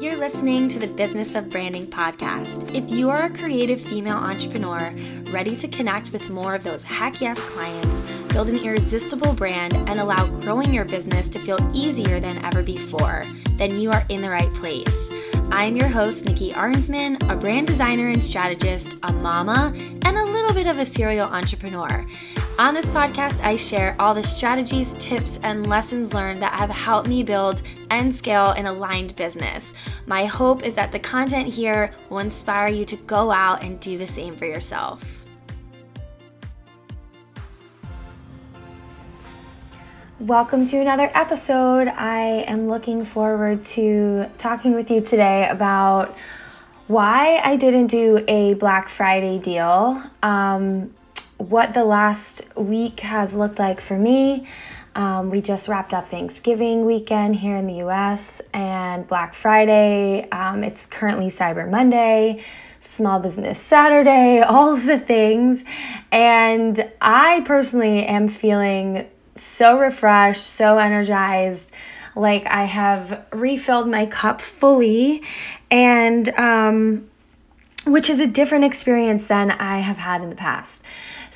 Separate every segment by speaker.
Speaker 1: You're listening to the Business of Branding podcast. If you are a creative female entrepreneur ready to connect with more of those heck yes clients, build an irresistible brand, and allow growing your business to feel easier than ever before, then you are in the right place. I'm your host, Nikki Arnsman, a brand designer and strategist, a mama, and a little bit of a serial entrepreneur. On this podcast, I share all the strategies, tips, and lessons learned that have helped me build and scale an aligned business. My hope is that the content here will inspire you to go out and do the same for yourself. Welcome to another episode. I am looking forward to talking with you today about why I didn't do a Black Friday deal, um, what the last week has looked like for me. Um, we just wrapped up Thanksgiving weekend here in the US and Black Friday. Um, it's currently Cyber Monday. Small Business Saturday, all of the things. And I personally am feeling so refreshed, so energized. Like I have refilled my cup fully, and um, which is a different experience than I have had in the past.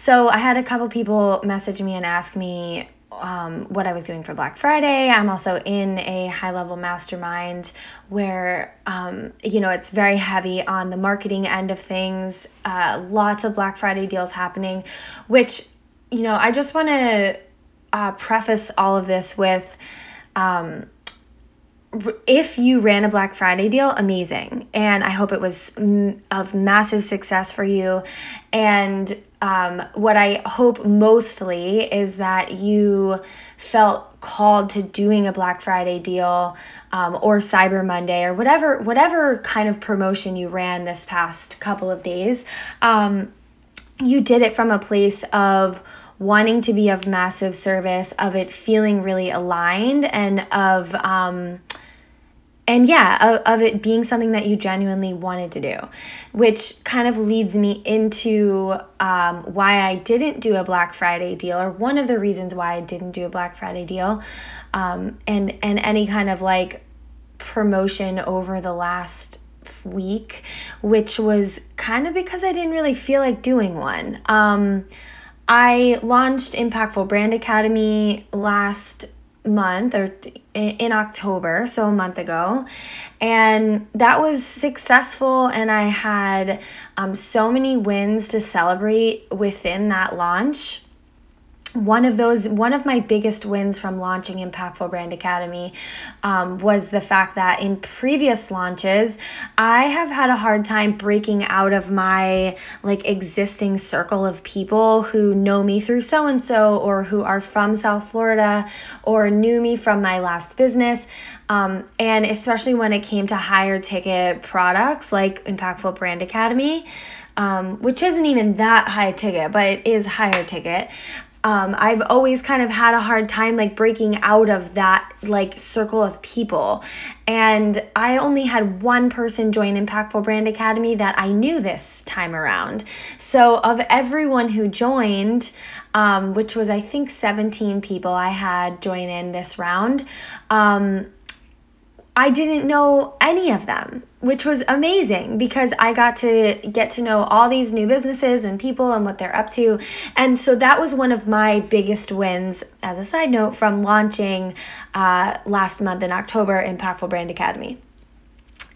Speaker 1: So I had a couple people message me and ask me um, what I was doing for Black Friday. I'm also in a high level mastermind where, um, you know, it's very heavy on the marketing end of things, uh, lots of Black Friday deals happening, which, you know, I just want to uh, preface all of this with um, if you ran a Black Friday deal, amazing. And I hope it was of massive success for you. And um, what I hope mostly is that you felt called to doing a Black Friday deal um, or Cyber Monday or whatever whatever kind of promotion you ran this past couple of days. Um, you did it from a place of wanting to be of massive service, of it feeling really aligned, and of um, and yeah, of, of, it being something that you genuinely wanted to do, which kind of leads me into um, why I didn't do a Black Friday deal, or one of the reasons why I didn't do a Black Friday deal, um, and and any kind of like promotion over the last week, which was kind of because I didn't really feel like doing one. Um, I launched Impactful Brand Academy last month or in October, so a month ago. And that was successful, and I had um, so many wins to celebrate within that launch one of those one of my biggest wins from launching impactful brand academy um, was the fact that in previous launches i have had a hard time breaking out of my like existing circle of people who know me through so and so or who are from south florida or knew me from my last business. Um, and especially when it came to higher ticket products like impactful brand academy um, which isn't even that high ticket, but it is higher ticket um, I've always kind of had a hard time like breaking out of that like circle of people. And I only had one person join Impactful Brand Academy that I knew this time around. So, of everyone who joined, um, which was I think 17 people I had join in this round, um, I didn't know any of them, which was amazing because I got to get to know all these new businesses and people and what they're up to. And so that was one of my biggest wins, as a side note, from launching uh, last month in October Impactful Brand Academy.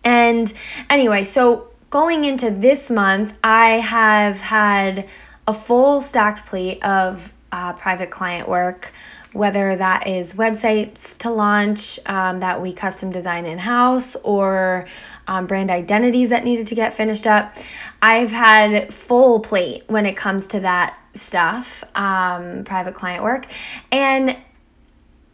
Speaker 1: And anyway, so going into this month, I have had a full stacked plate of uh, private client work whether that is websites to launch um, that we custom design in house or um, brand identities that needed to get finished up. I've had full plate when it comes to that stuff, um, private client work. And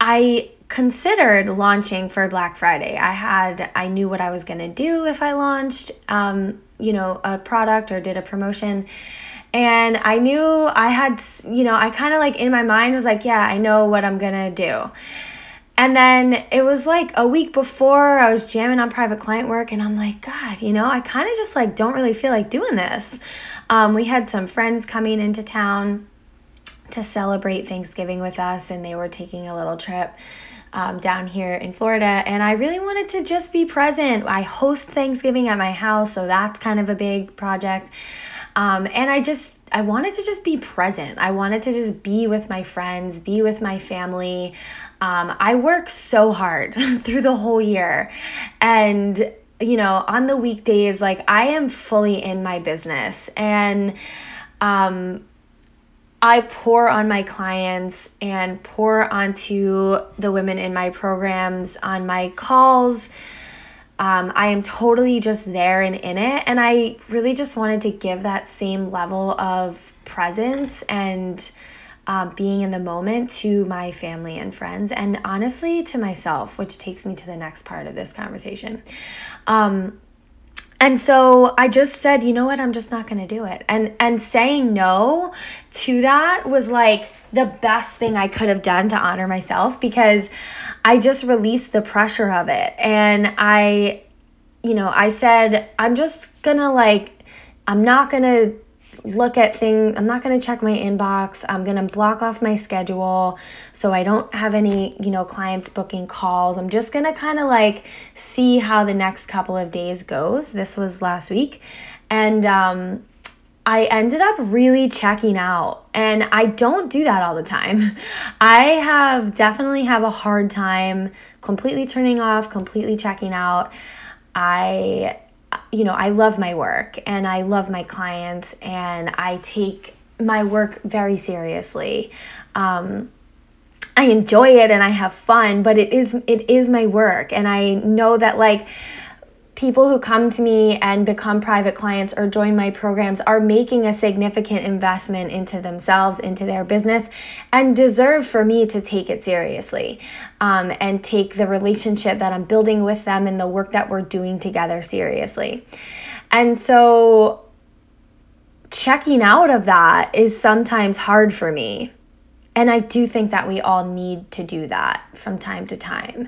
Speaker 1: I considered launching for Black Friday. I had, I knew what I was going to do if I launched, um, you know, a product or did a promotion. And I knew I had, you know, I kind of like in my mind was like, yeah, I know what I'm to do. And then it was like a week before I was jamming on private client work, and I'm like, God, you know, I kind of just like don't really feel like doing this. Um, we had some friends coming into town to celebrate Thanksgiving with us, and they were taking a little trip um, down here in Florida, and I really wanted to just be present. I host Thanksgiving at my house, so that's kind of a big project. Um, and I just I wanted to just be present. I wanted to just be with my friends, be with my family. Um, I work so hard through the whole year, and you know, on the weekdays, like I am fully in my business, and um, I pour on my clients and pour onto the women in my programs on my calls um, I am totally just there and in it. And I really just wanted to give that same level of presence and um, being in the moment to my family and friends, and honestly to myself, which takes me to the next part of this conversation. Um, and so I just said, you know what, I'm just not going to do it. And and saying no to that was like the best thing I could have done to honor myself because I just released the pressure of it. And I, you know, I said, I'm just gonna like, I'm not gonna look at things, I'm not gonna check my inbox. I'm gonna block off my schedule so I don't have any, you know, clients booking calls. I'm just gonna kind of like see how the next couple of days goes. This was last week. And, um, I ended up really checking out and I don't do that all the time. I have definitely have a hard time completely turning off, completely checking out. I you know, I love my work and I love my clients and I take my work very seriously. Um, I enjoy it and I have fun, but it is it is my work and I know that like people who come to me and become private clients or join my programs are making a significant investment into themselves, into their business, and deserve for me to take it seriously um, and take the relationship that I'm building with them and the work that we're doing together seriously. And so, checking out of that is sometimes hard for me. And I do think that we all need to do that from time to time.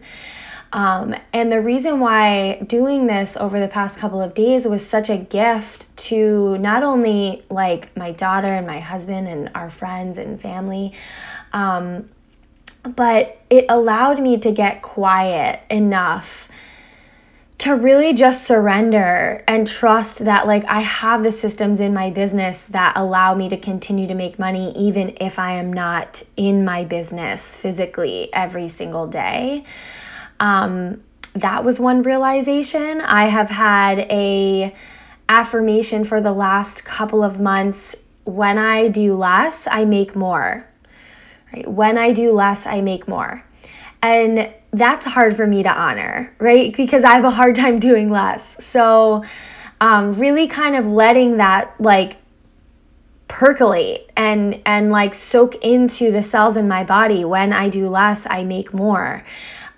Speaker 1: Um, and the reason why doing this over the past couple of days was such a gift to not only like my daughter and my husband and our friends and family, um, but it allowed me to get quiet enough to really just surrender and trust that like I have the systems in my business that allow me to continue to make money even if I am not in my business physically every single day. Um, that was one realization. I have had a affirmation for the last couple of months. When I do less, I make more. Right? When I do less, I make more. And that's hard for me to honor, right? Because I have a hard time doing less. So, um, really kind of letting that like percolate and and like soak into the cells in my body. When I do less, I make more.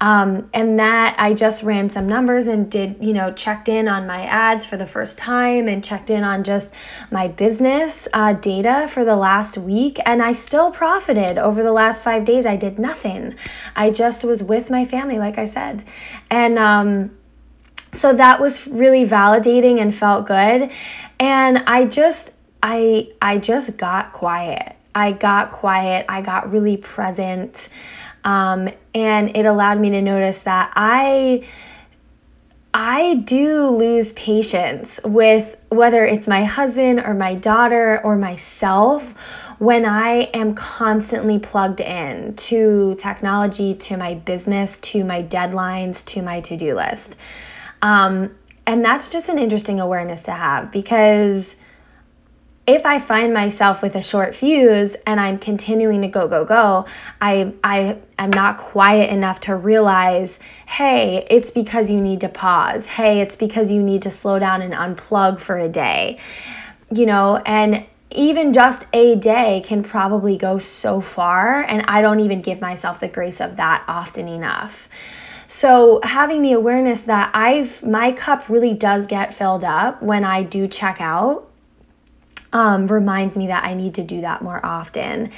Speaker 1: Um, and that I just ran some numbers and did, you know, checked in on my ads for the first time and checked in on just my business uh, data for the last week. And I still profited over the last five days. I did nothing. I just was with my family, like I said. And, um, so that was really validating and felt good and i just i i just got quiet i got quiet i got really present um, and it allowed me to notice that I I do lose patience with whether it's my husband or my daughter or myself when I am constantly plugged in to technology, to my business, to my deadlines, to my to do list. Um, and that's just an interesting awareness to have because if I find myself with a short fuse and I'm continuing to go, go, go, I, I am not quiet enough to realize, hey, it's because you need to pause. Hey, it's because you need to slow down and unplug for a day. You know, and even just a day can probably go so far, and I don't even give myself the grace of that often enough. So having the awareness that I've my cup really does get filled up when I do check out um, reminds me that I need to do that more often.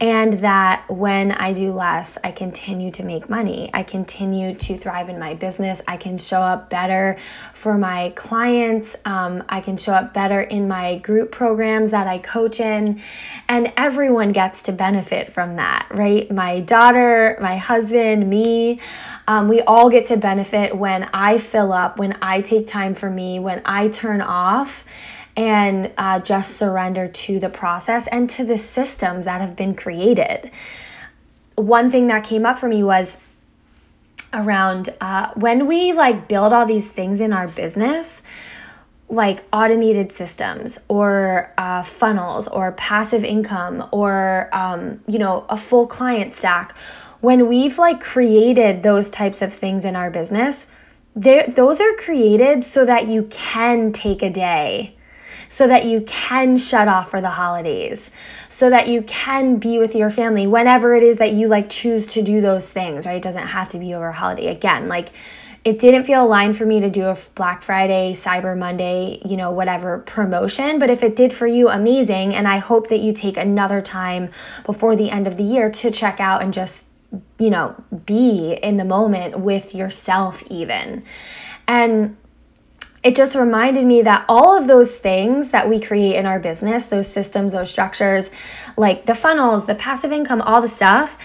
Speaker 1: and that when I do less, I continue to make money. I continue to thrive in my business. I can show up better for my clients. Um, I can show up better in my group programs that I coach in. And everyone gets to benefit from that, right? My daughter, my husband, me. Um, we all get to benefit when I fill up, when I take time for me, when I turn off and uh, just surrender to the process and to the systems that have been created. One thing that came up for me was around uh, when we like build all these things in our business like automated systems or uh, funnels or passive income or um, you know a full client stack when we've like created those types of things in our business those are created so that you can take a day so that you can shut off for the holidays, so that you can be with your family whenever it is that you like choose to do those things, right? It doesn't have to be over a holiday. Again, like it didn't feel aligned for me to do a Black Friday, Cyber Monday, you know, whatever promotion. But if it did for you, amazing. And I hope that you take another time before the end of the year to check out and just, you know, be in the moment with yourself, even. And it just reminded me that all of those things that we create in our business, those systems, those structures, like the funnels, the passive income, all the stuff,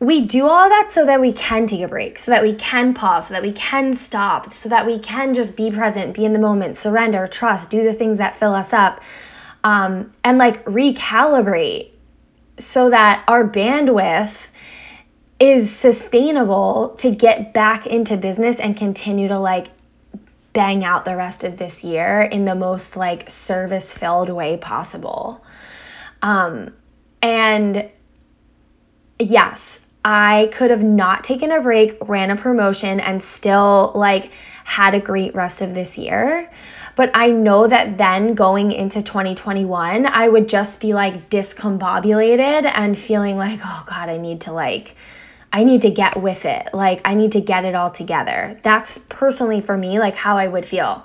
Speaker 1: we do all that so that we can take a break, so that we can pause, so that we can stop, so that we can just be present, be in the moment, surrender, trust, do the things that fill us up, um, and like recalibrate so that our bandwidth is sustainable to get back into business and continue to like bang out the rest of this year in the most like service filled way possible. Um, and yes, I could have not taken a break, ran a promotion, and still like had a great rest of this year. But I know that then going into 2021, I would just be like discombobulated and feeling like, oh God, I need to like I need to get with it. Like, I need to get it all together. That's personally for me, like how I would feel.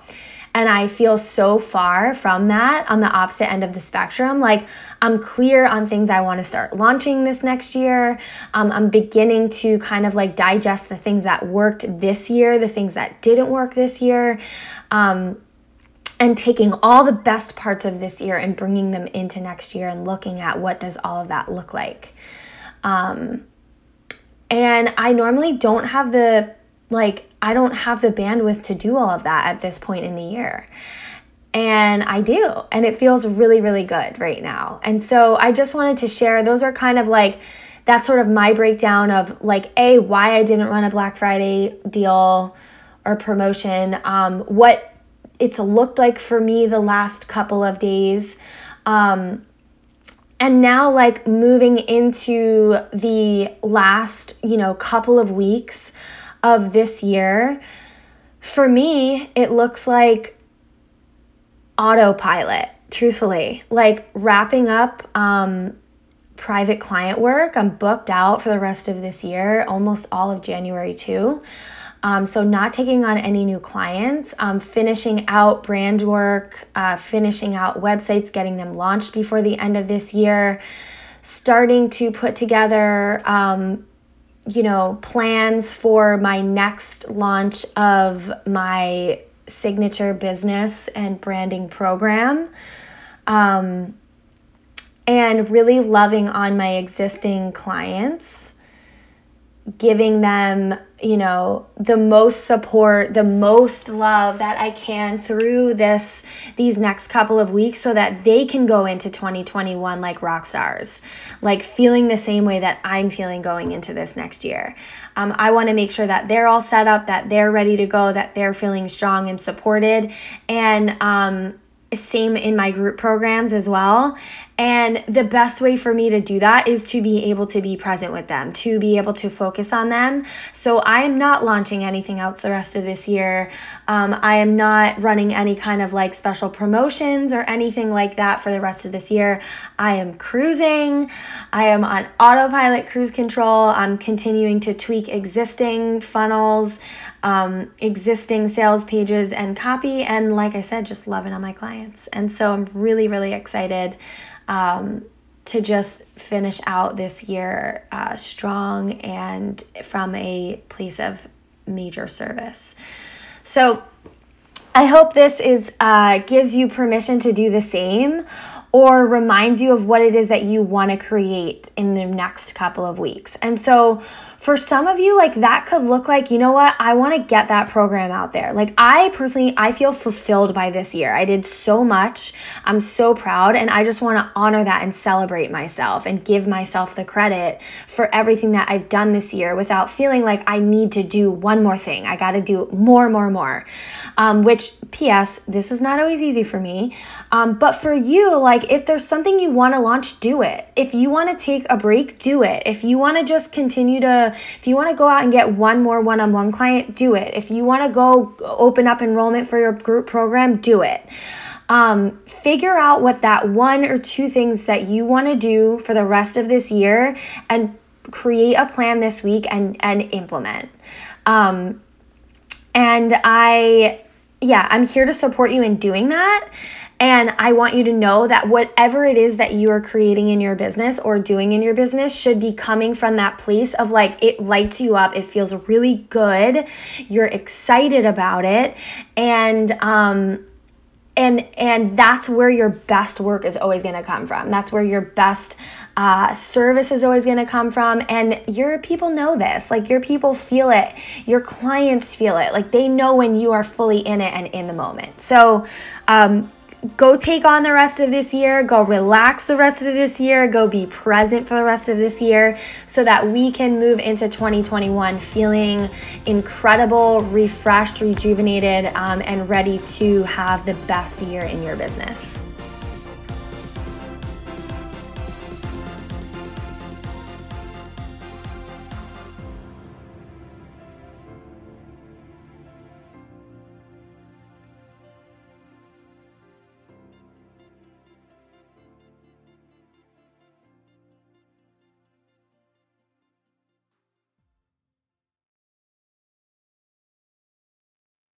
Speaker 1: And I feel so far from that on the opposite end of the spectrum. Like, I'm clear on things I want to start launching this next year. Um, I'm beginning to kind of like digest the things that worked this year, the things that didn't work this year. Um, and taking all the best parts of this year and bringing them into next year and looking at what does all of that look like. Um, and I normally don't have the, like, I don't have the bandwidth to do all of that at this point in the year. And I do. And it feels really, really good right now. And so I just wanted to share, those are kind of like, that's sort of my breakdown of like, A, why I didn't run a Black Friday deal or promotion, um, what it's looked like for me the last couple of days. Um, and now like moving into the last you know couple of weeks of this year for me it looks like autopilot truthfully. Like wrapping up um, private client work. I'm booked out for the rest of this year almost all of january too um, so, not taking on any new clients, um, finishing out brand work, uh, finishing out websites, getting them launched before the end of this year, starting to put together, um, you know, plans for my next launch of my signature business and branding program. Um, and really loving on my existing clients giving them, you know, the most support, the most love that I can through this these next couple of weeks so that they can go into 2021 like rock stars, like feeling the same way that I'm feeling going into this next year. Um, I want to make sure that they're all set up, that they're ready to go, that they're feeling strong and supported, and um, same in my group programs as well. And the best way for me to do that is to be able to be present with them, to be able to focus on them. So I am not launching anything else the rest of this year. Um, I am not running any kind of like special promotions or anything like that for the rest of this year. I am cruising. I am on autopilot cruise control. I'm continuing to tweak existing funnels um, existing sales pages and copy. And like I said, just loving on my clients. And so I'm really, really excited um, to just finish out this year uh, strong and from a place of major service. So I hope this is uh, gives you permission to do the same or reminds you of what it is that you want to create in the next couple of weeks. And so for some of you like that could look like you know what? I want to get that program out there. Like i personally i feel fulfilled by this year. I did so much. I'm so proud and i just want to honor that and celebrate myself and give myself the credit for everything that i've done this year without feeling like i need to do one more thing. I got to do more more more. Um, which ps this is not always easy for me. Um, but for you like if there's something you want to launch do it. If you want to take a break do it. If you want to just continue if you want to go out and get one more one on one client, do it. If you want to go open up enrollment for your group program, do it. Um, figure out what that one or two things that you want to do for the rest of this year and create a plan this week and, and implement. Um, and I, yeah, I'm here to support you in doing that. And I want you to know that whatever it is that you are creating in your business or doing in your business should be coming from that place of like it lights you up, it feels really good, you're excited about it, and um and and that's where your best work is always going to come from. That's where your best uh, service is always going to come from. And your people know this. Like your people feel it. Your clients feel it. Like they know when you are fully in it and in the moment. So, um, go take on the rest of this year, go relax the rest of this year, go be present for the rest of this year so that we can move into 2021 feeling incredible, refreshed, rejuvenated, um, and ready to have the best year in your business.